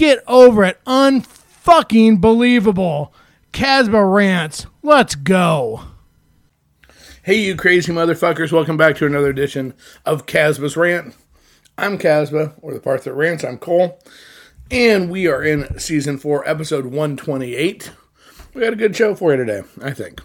Get over it. Unfucking believable. Kasbh rants. Let's go. Hey, you crazy motherfuckers. Welcome back to another edition of Kasbh's Rant. I'm Kasbh, or the part that rants. I'm Cole. And we are in season four, episode 128. We got a good show for you today, I think.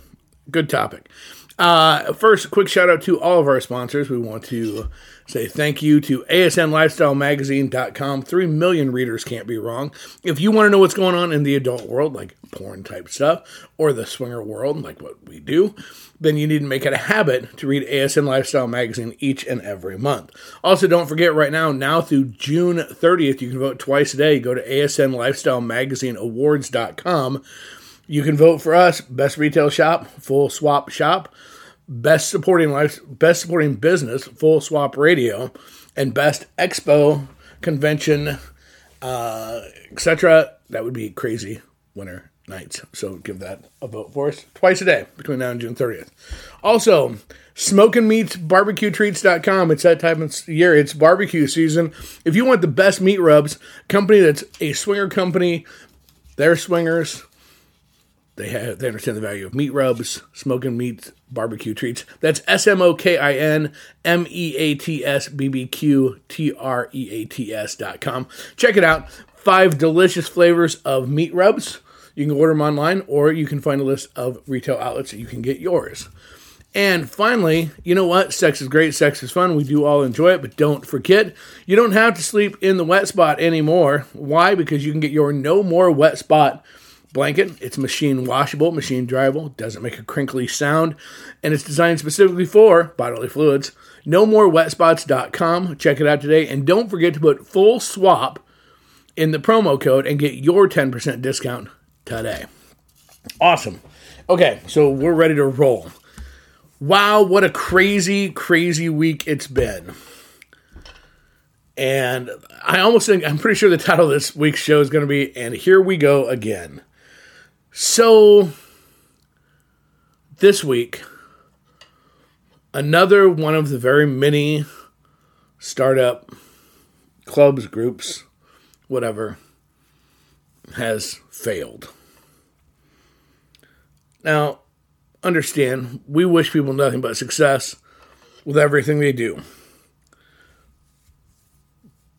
Good topic. Uh, first, quick shout out to all of our sponsors. We want to say thank you to ASNLifestyleMagazine.com. Three million readers can't be wrong. If you want to know what's going on in the adult world, like porn type stuff, or the swinger world, like what we do, then you need to make it a habit to read ASN Lifestyle Magazine each and every month. Also, don't forget right now, now through June 30th, you can vote twice a day. Go to ASNLifestyleMagazineAwards.com. You can vote for us, best retail shop, full swap shop, best supporting life, best supporting business, full swap radio, and best expo convention, uh, etc. That would be crazy winter nights. So give that a vote for us twice a day between now and June 30th. Also, Smoking Meats BarbecueTreats.com. It's that time of year. It's barbecue season. If you want the best meat rubs, company that's a swinger company, they're swingers. They have they understand the value of meat rubs, smoking meats, barbecue treats. That's S M O K I N M E A T S B B Q T R E A T S dot com. Check it out. Five delicious flavors of meat rubs. You can order them online, or you can find a list of retail outlets that you can get yours. And finally, you know what? Sex is great. Sex is fun. We do all enjoy it, but don't forget, you don't have to sleep in the wet spot anymore. Why? Because you can get your no more wet spot blanket. It's machine washable, machine dryable, doesn't make a crinkly sound, and it's designed specifically for bodily fluids. No more wetspots.com. Check it out today. And don't forget to put full swap in the promo code and get your 10% discount today. Awesome. Okay, so we're ready to roll. Wow, what a crazy, crazy week it's been. And I almost think, I'm pretty sure the title of this week's show is going to be, And Here We Go Again. So, this week, another one of the very many startup clubs, groups, whatever, has failed. Now, understand, we wish people nothing but success with everything they do.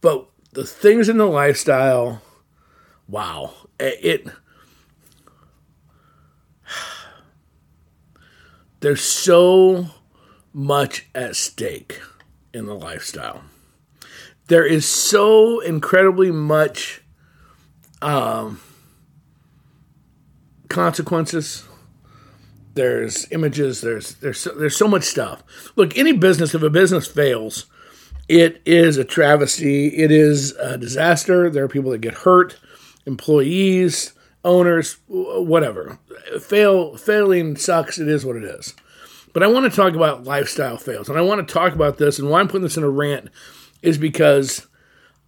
But the things in the lifestyle, wow, it there's so much at stake in the lifestyle. There is so incredibly much um, consequences. There's images. There's there's there's so much stuff. Look, any business if a business fails, it is a travesty. It is a disaster. There are people that get hurt, employees, owners, whatever. Fail failing sucks. It is what it is. But I want to talk about lifestyle fails, and I want to talk about this. And why I'm putting this in a rant is because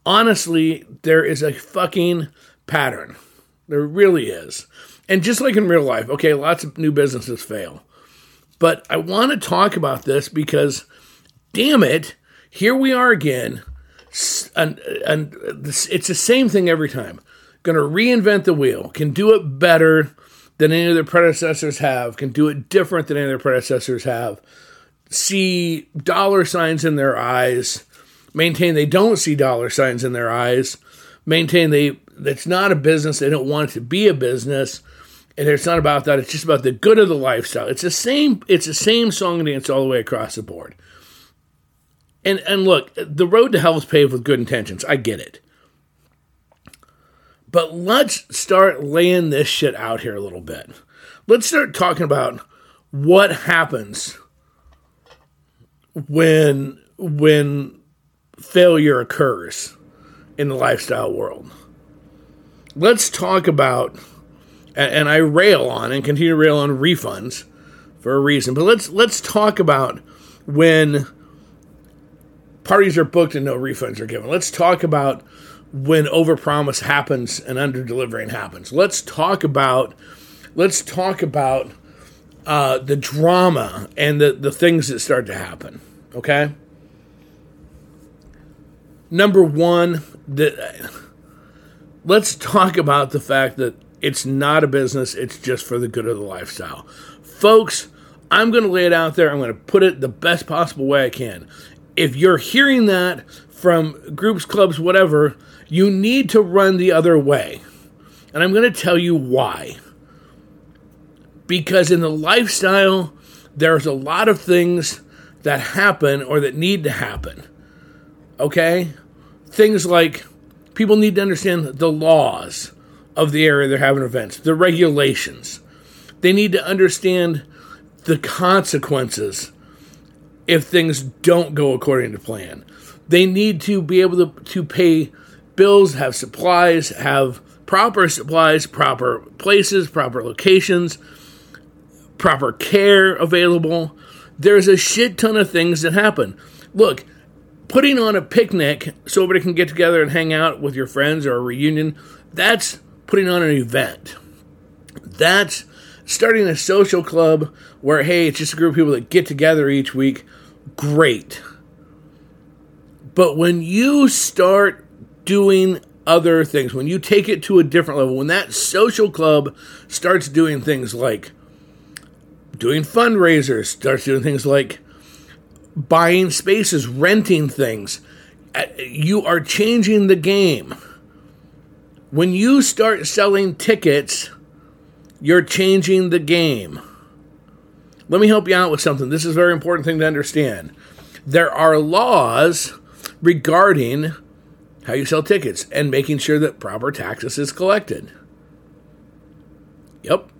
honestly, there is a fucking pattern. There really is. And just like in real life, okay, lots of new businesses fail. But I want to talk about this because, damn it, here we are again. And, and it's the same thing every time going to reinvent the wheel, can do it better than any of their predecessors have, can do it different than any of their predecessors have, see dollar signs in their eyes, maintain they don't see dollar signs in their eyes, maintain they it's not a business, they don't want it to be a business, and it's not about that, it's just about the good of the lifestyle. It's the same it's the same song and dance all the way across the board. And and look, the road to hell is paved with good intentions. I get it. But let's start laying this shit out here a little bit. Let's start talking about what happens when when failure occurs in the lifestyle world. let's talk about, and, I rail on and continue to rail on refunds for a reason, but let's let's talk about when parties are booked and no refunds are given. Let's talk about when overpromise happens and under delivering happens. Let's talk about let's talk about uh, the drama and the, the things that start to happen. Okay. Number one, the, let's talk about the fact that it's not a business, it's just for the good of the lifestyle. Folks, I'm going to lay it out there. I'm going to put it the best possible way I can. If you're hearing that from groups, clubs, whatever, you need to run the other way. And I'm going to tell you why. Because in the lifestyle, there's a lot of things that happen or that need to happen. Okay? Things like people need to understand the laws of the area they're having events, the regulations. They need to understand the consequences if things don't go according to plan. They need to be able to, to pay bills, have supplies, have proper supplies, proper places, proper locations, proper care available. There's a shit ton of things that happen. Look, putting on a picnic so everybody can get together and hang out with your friends or a reunion, that's putting on an event. That's starting a social club where, hey, it's just a group of people that get together each week. Great. But when you start doing other things, when you take it to a different level, when that social club starts doing things like doing fundraisers, starts doing things like buying spaces, renting things, uh, you are changing the game. When you start selling tickets, you're changing the game. Let me help you out with something. This is a very important thing to understand. There are laws regarding how you sell tickets and making sure that proper taxes is collected. Yep.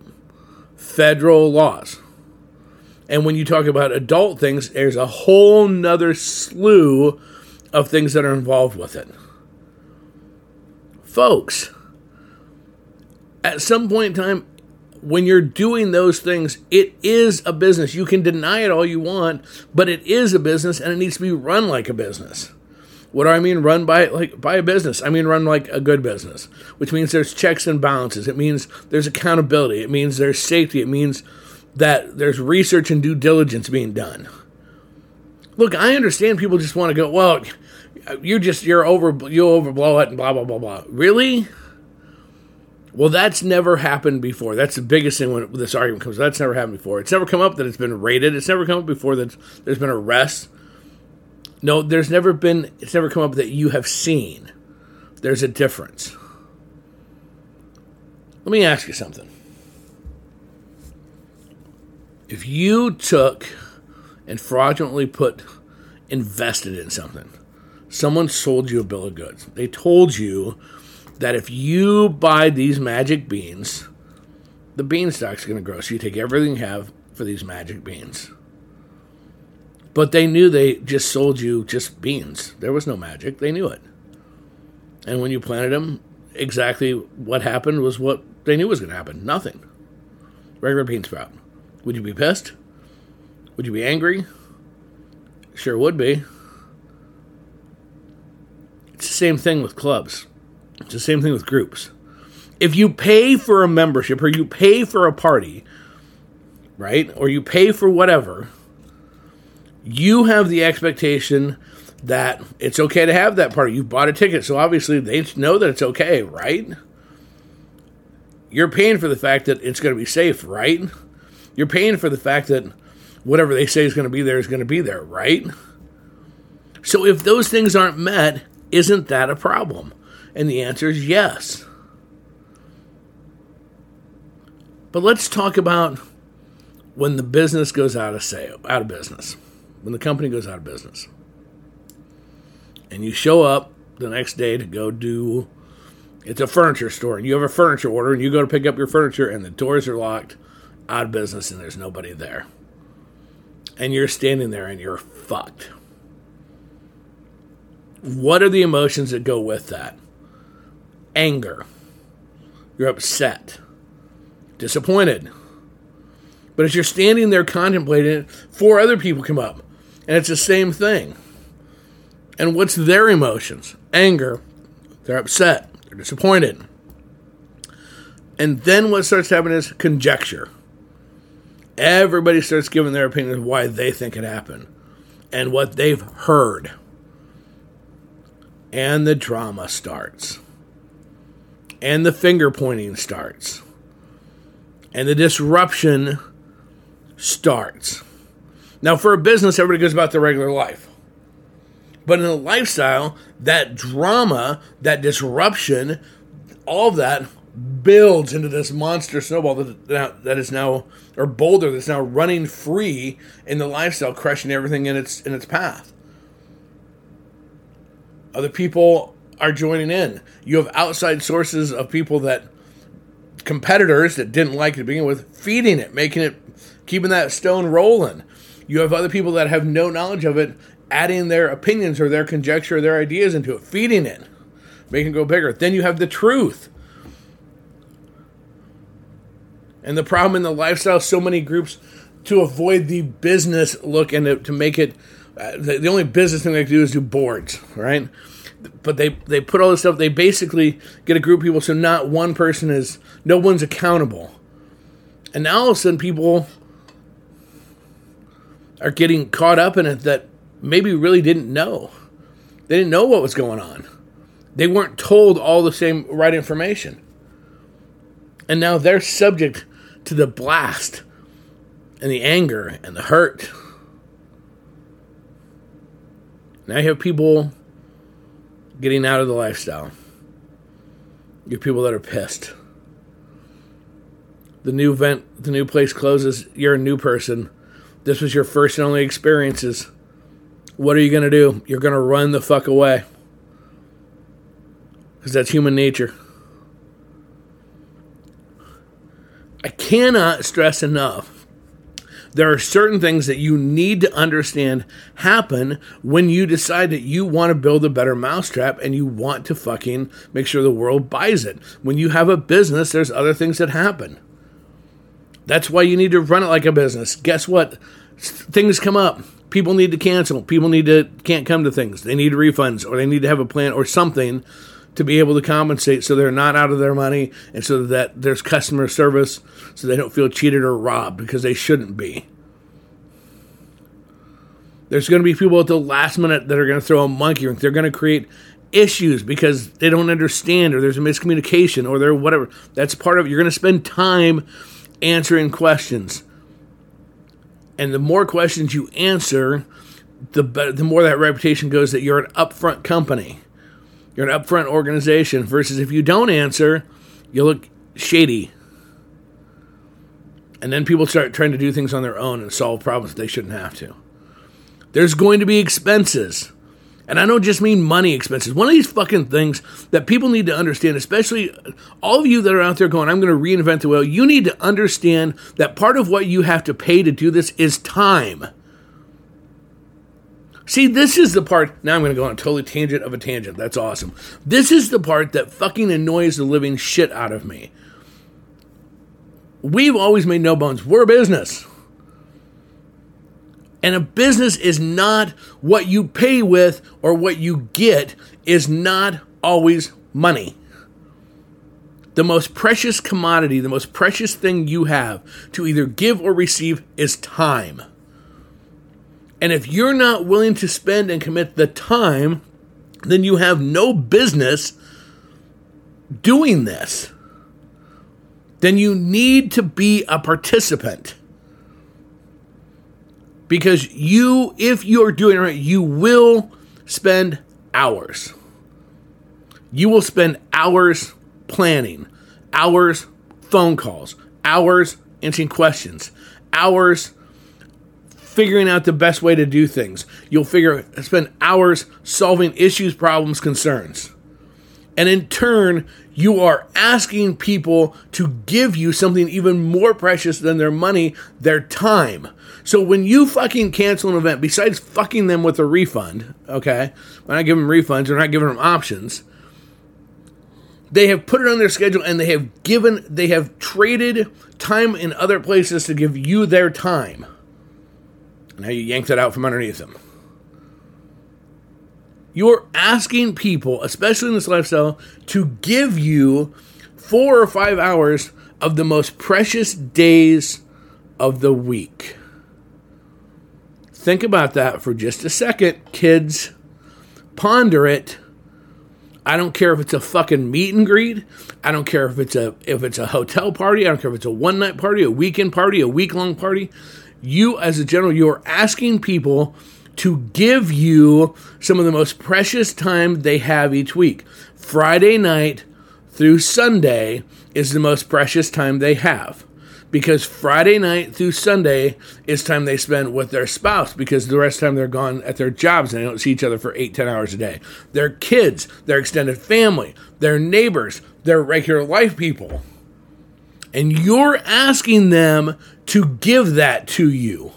Federal laws. And when you talk about adult things, there's a whole nother slew of things that are involved with it. Folks, at some point in time, when you're doing those things, it is a business. You can deny it all you want, but it is a business and it needs to be run like a business. What do I mean run by like by a business? I mean run like a good business, which means there's checks and balances. It means there's accountability. It means there's safety. It means that there's research and due diligence being done. Look, I understand people just want to go, well, you just you're over you overblow it and blah blah blah blah. Really? Well, that's never happened before. That's the biggest thing when this argument comes. That's never happened before. It's never come up that it's been raided. It's never come up before that there's been arrests. No, there's never been, it's never come up that you have seen. There's a difference. Let me ask you something. If you took and fraudulently put, invested in something, someone sold you a bill of goods. They told you that if you buy these magic beans, the beanstalk's going to grow. So you take everything you have for these magic beans but they knew they just sold you just beans. There was no magic. They knew it. And when you planted them, exactly what happened was what they knew was going to happen. Nothing. Regular bean sprout. Would you be pissed? Would you be angry? Sure would be. It's the same thing with clubs. It's the same thing with groups. If you pay for a membership or you pay for a party, right? Or you pay for whatever, you have the expectation that it's okay to have that party. You bought a ticket, so obviously they know that it's okay, right? You're paying for the fact that it's going to be safe, right? You're paying for the fact that whatever they say is going to be there is going to be there, right? So if those things aren't met, isn't that a problem? And the answer is yes. But let's talk about when the business goes out of sale, out of business when the company goes out of business. And you show up the next day to go do it's a furniture store and you have a furniture order and you go to pick up your furniture and the doors are locked out of business and there's nobody there. And you're standing there and you're fucked. What are the emotions that go with that? Anger. You're upset, disappointed. But as you're standing there contemplating it, four other people come up, and it's the same thing. And what's their emotions? Anger. They're upset. They're disappointed. And then what starts happening is conjecture. Everybody starts giving their opinion of why they think it happened and what they've heard. And the drama starts. And the finger pointing starts. And the disruption starts. Now, for a business, everybody goes about their regular life. But in a lifestyle, that drama, that disruption, all of that builds into this monster snowball that, that is now, or boulder that's now running free in the lifestyle, crushing everything in its in its path. Other people are joining in. You have outside sources of people that competitors that didn't like it to begin with, feeding it, making it, keeping that stone rolling. You have other people that have no knowledge of it, adding their opinions or their conjecture or their ideas into it, feeding it, making it go bigger. Then you have the truth. And the problem in the lifestyle, so many groups to avoid the business look and to, make it uh, the, the, only business thing they can do is do boards, right? But they they put all this stuff. They basically get a group of people so not one person is no one's accountable, and now all of a sudden people are getting caught up in it that maybe really didn't know. They didn't know what was going on. They weren't told all the same right information. And now they're subject to the blast and the anger and the hurt. Now you have people getting out of the lifestyle. You have people that are pissed. The new vent, the new place closes. You're a new person. This was your first and only experiences. What are you going to do? You're going to run the fuck away. Because that's human nature. I cannot stress enough. There are certain things that you need to understand happen when you decide that you want to build a better mousetrap and you want to fucking make sure the world buys it. When you have a business, there's other things that happen. That's why you need to run it like a business. Guess what? Things come up. People need to cancel. People need to can't come to things. They need refunds or they need to have a plan or something to be able to compensate so they're not out of their money and so that there's customer service so they don't feel cheated or robbed because they shouldn't be. There's going to be people at the last minute that are going to throw a monkey wrench. They're going to create issues because they don't understand or there's a miscommunication or they're whatever. That's part of it. You're going to spend time answering questions. And the more questions you answer, the better, the more that reputation goes that you're an upfront company. You're an upfront organization versus if you don't answer, you look shady. And then people start trying to do things on their own and solve problems they shouldn't have to. There's going to be expenses. And I don't just mean money expenses. One of these fucking things that people need to understand, especially all of you that are out there going, I'm going to reinvent the wheel, you need to understand that part of what you have to pay to do this is time. See, this is the part. Now I'm going to go on a totally tangent of a tangent. That's awesome. This is the part that fucking annoys the living shit out of me. We've always made no bones. We're a business. And a business is not what you pay with or what you get, is not always money. The most precious commodity, the most precious thing you have to either give or receive is time. And if you're not willing to spend and commit the time, then you have no business doing this. Then you need to be a participant. Because you, if you're doing it right, you will spend hours. You will spend hours planning, hours phone calls, hours answering questions, hours figuring out the best way to do things. You'll figure spend hours solving issues, problems, concerns. And in turn, you are asking people to give you something even more precious than their money, their time. So when you fucking cancel an event, besides fucking them with a refund, okay, we're not giving them refunds, we're not giving them options. They have put it on their schedule and they have given, they have traded time in other places to give you their time. Now you yank that out from underneath them. You're asking people, especially in this lifestyle, to give you four or five hours of the most precious days of the week. Think about that for just a second, kids. Ponder it. I don't care if it's a fucking meet and greet. I don't care if it's a if it's a hotel party. I don't care if it's a one night party, a weekend party, a week long party. You, as a general, you are asking people to give you some of the most precious time they have each week. Friday night through Sunday is the most precious time they have because Friday night through Sunday is time they spend with their spouse because the rest of the time they're gone at their jobs and they don't see each other for eight, ten hours a day. Their kids, their extended family, their neighbors, their regular life people. And you're asking them to give that to you.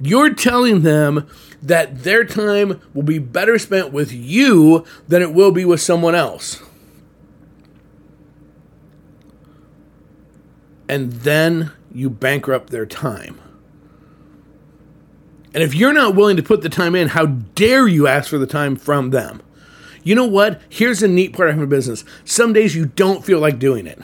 You're telling them that their time will be better spent with you than it will be with someone else. and then you bankrupt their time. And if you're not willing to put the time in, how dare you ask for the time from them? You know what? Here's the neat part of having a business. Some days you don't feel like doing it.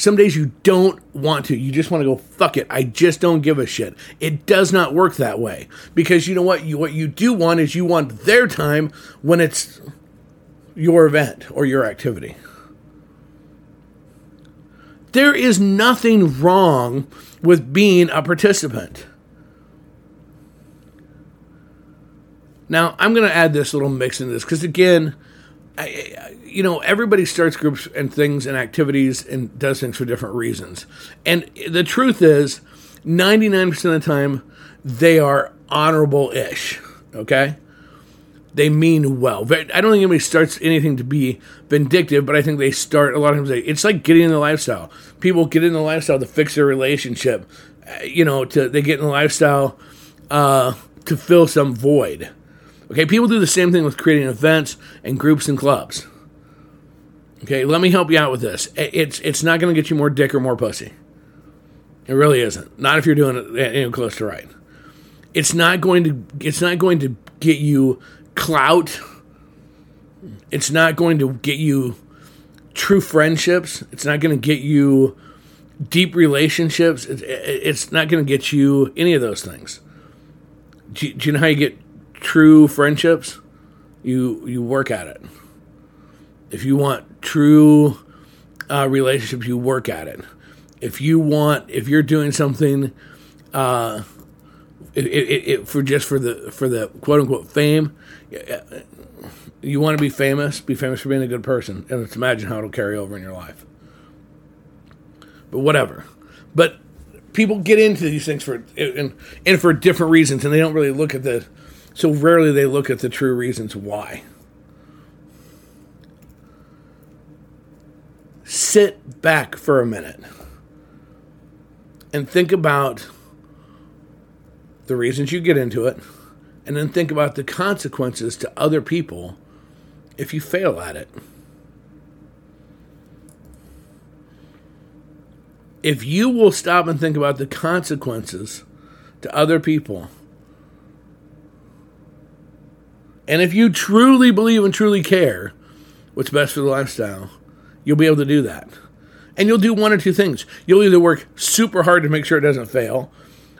Some days you don't want to. You just want to go, fuck it. I just don't give a shit. It does not work that way. Because you know what? You, what you do want is you want their time when it's your event or your activity. There is nothing wrong with being a participant. Now, I'm going to add this little mix in this because, again, I, you know, everybody starts groups and things and activities and does things for different reasons. And the truth is, 99% of the time, they are honorable ish. Okay? they mean well. I don't think anybody starts anything to be vindictive, but I think they start a lot of times. It's like getting in the lifestyle. People get in the lifestyle to fix their relationship. Uh, you know, to they get in the lifestyle uh, to fill some void. Okay, people do the same thing with creating events and groups and clubs. Okay, let me help you out with this. It's it's not going to get you more dick or more pussy. It really isn't. Not if you're doing it eh, you know, close to right. It's not going to. It's not going to get you clout. It's not going to get you true friendships. It's not going to get you deep relationships. It's not going to get you any of those things. Do you, do you know how you get true friendships? You you work at it. If you want true uh, relationships, you work at it. If you want, if you're doing something, uh, it, it, it, for just for the for the quote unquote fame, you want to be famous, be famous for being a good person, and let's imagine how it'll carry over in your life. But whatever. But people get into these things for and, and for different reasons, and they don't really look at the. So rarely they look at the true reasons why. Sit back for a minute and think about the reasons you get into it and then think about the consequences to other people if you fail at it. If you will stop and think about the consequences to other people, and if you truly believe and truly care what's best for the lifestyle, you'll be able to do that. And you'll do one or two things. You'll either work super hard to make sure it doesn't fail,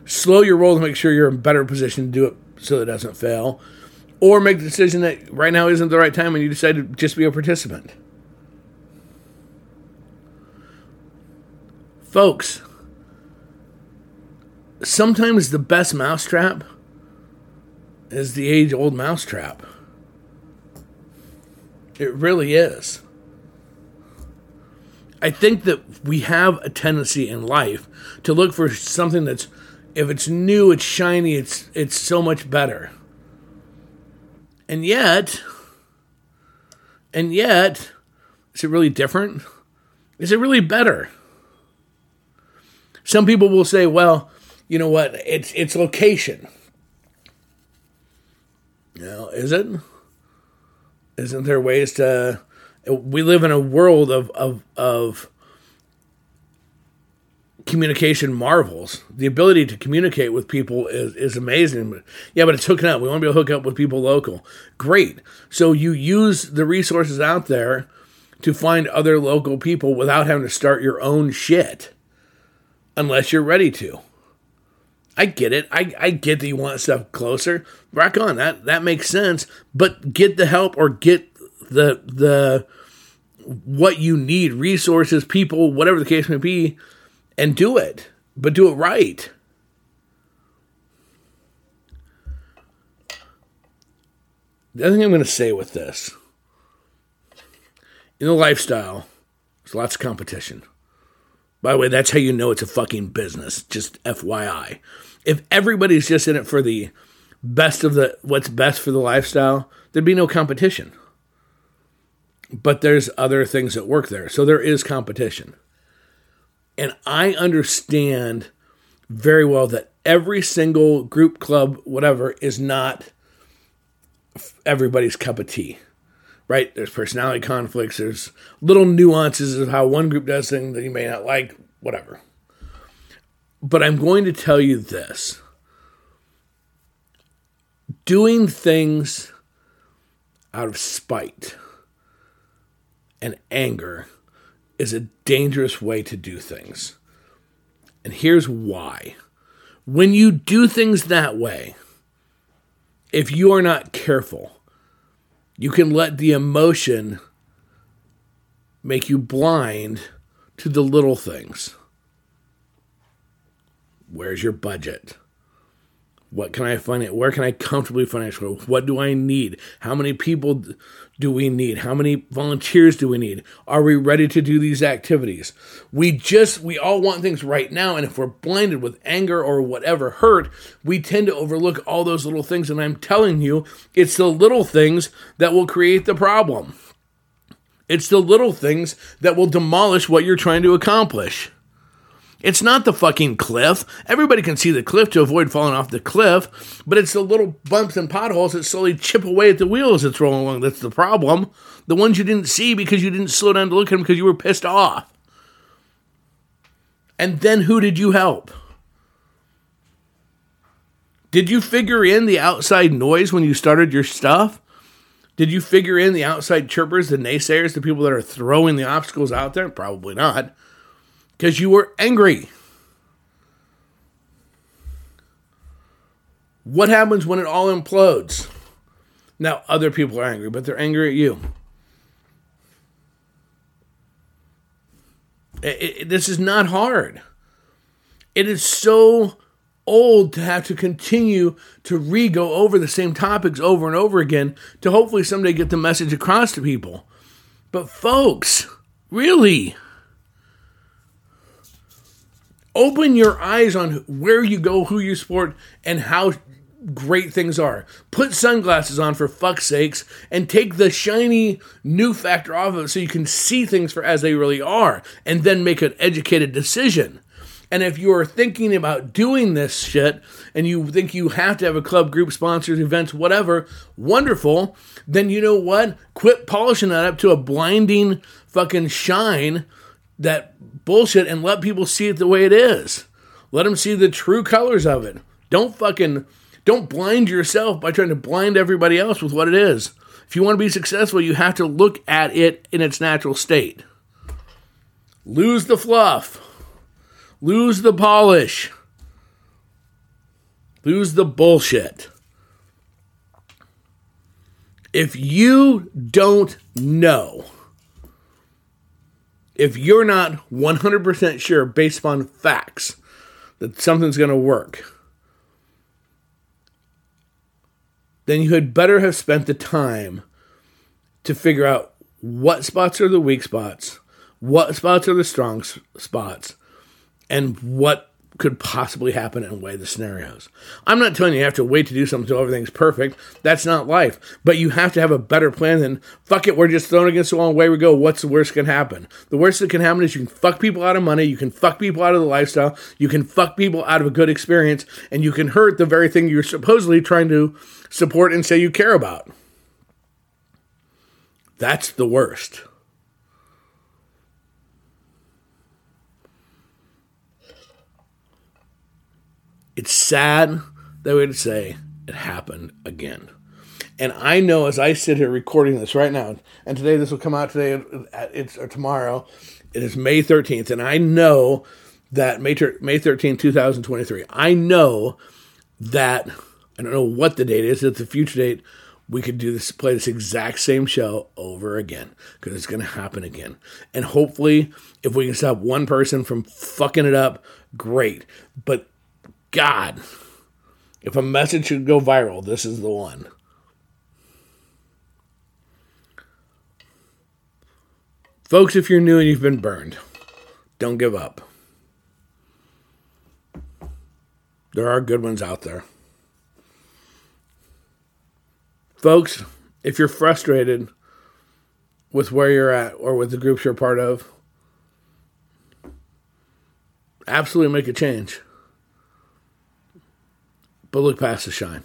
slow your roll to make sure you're in better position to do it so it doesn't fail, or make the decision that right now isn't the right time and you decide to just be a participant. Folks, sometimes the best mousetrap is the age old mousetrap. It really is. I think that we have a tendency in life to look for something that's if it's new, it's shiny, it's it's so much better. And yet, and yet, is it really different? Is it really better? Some people will say, well, you know what, it's it's location. You know, is it? Isn't there ways to We live in a world of of of communication marvels. The ability to communicate with people is, is amazing. Yeah, but it's hooking up. We want to be able to hook up with people local. Great. So you use the resources out there to find other local people without having to start your own shit. Unless you're ready to. I get it. I, I get that you want stuff closer. Rock on. That that makes sense. But get the help or get the the what you need, resources, people, whatever the case may be, and do it. But do it right. The other thing I'm going to say with this in the lifestyle, there's lots of competition. By the way, that's how you know it's a fucking business. Just FYI. If everybody's just in it for the best of the what's best for the lifestyle, there'd be no competition. But there's other things that work there. So there is competition. And I understand very well that every single group, club, whatever, is not everybody's cup of tea right? There's personality conflicts. There's little nuances of how one group does things that you may not like, whatever. But I'm going to tell you this doing things out of spite and anger is a dangerous way to do things. And here's why. When you do things that way, if you are not careful, you can let the emotion make you blind to the little things. Where's your budget? What can I find? Where can I comfortably financially? What do I need? How many people do we need? How many volunteers do we need? Are we ready to do these activities? We just, we all want things right now. And if we're blinded with anger or whatever hurt, we tend to overlook all those little things. And I'm telling you, it's the little things that will create the problem. It's the little things that will demolish what you're trying to accomplish. It's not the fucking cliff. Everybody can see the cliff to avoid falling off the cliff, but it's the little bumps and potholes that slowly chip away at the wheel as it's rolling along. That's the problem. The ones you didn't see because you didn't slow down to look at them because you were pissed off. And then who did you help? Did you figure in the outside noise when you started your stuff? Did you figure in the outside chirpers, the naysayers, the people that are throwing the obstacles out there? Probably not because you were angry. What happens when it all implodes? Now, other people are angry, but they're angry at you. It, it, this is not hard. It is so old to have to continue to re go over the same topics over and over again to hopefully someday get the message across to people. But, folks, really? Open your eyes on where you go, who you support, and how great things are. Put sunglasses on for fuck's sakes and take the shiny new factor off of it so you can see things for as they really are and then make an educated decision. And if you are thinking about doing this shit and you think you have to have a club, group, sponsors, events, whatever, wonderful, then you know what? Quit polishing that up to a blinding fucking shine that bullshit and let people see it the way it is. Let them see the true colors of it. Don't fucking don't blind yourself by trying to blind everybody else with what it is. If you want to be successful, you have to look at it in its natural state. Lose the fluff. Lose the polish. Lose the bullshit. If you don't know if you're not 100% sure based on facts that something's going to work, then you had better have spent the time to figure out what spots are the weak spots, what spots are the strong spots, and what could possibly happen and weigh the scenarios. I'm not telling you you have to wait to do something until everything's perfect. That's not life. But you have to have a better plan than fuck it, we're just thrown against the wall away we go. What's the worst can happen? The worst that can happen is you can fuck people out of money, you can fuck people out of the lifestyle, you can fuck people out of a good experience, and you can hurt the very thing you're supposedly trying to support and say you care about. That's the worst. It's sad that we to say it happened again. And I know as I sit here recording this right now, and today this will come out today, it's or tomorrow. It is May 13th, and I know that May, May 13th, 2023. I know that I don't know what the date is. It's a future date. We could do this, play this exact same show over again because it's going to happen again. And hopefully, if we can stop one person from fucking it up, great. But God, if a message should go viral, this is the one. Folks, if you're new and you've been burned, don't give up. There are good ones out there. Folks, if you're frustrated with where you're at or with the groups you're part of, absolutely make a change. But look past the shine.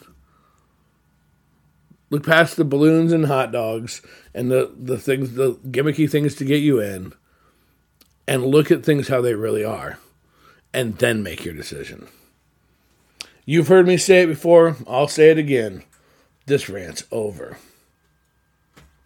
Look past the balloons and hot dogs and the, the things, the gimmicky things to get you in, and look at things how they really are, and then make your decision. You've heard me say it before, I'll say it again. This rant's over.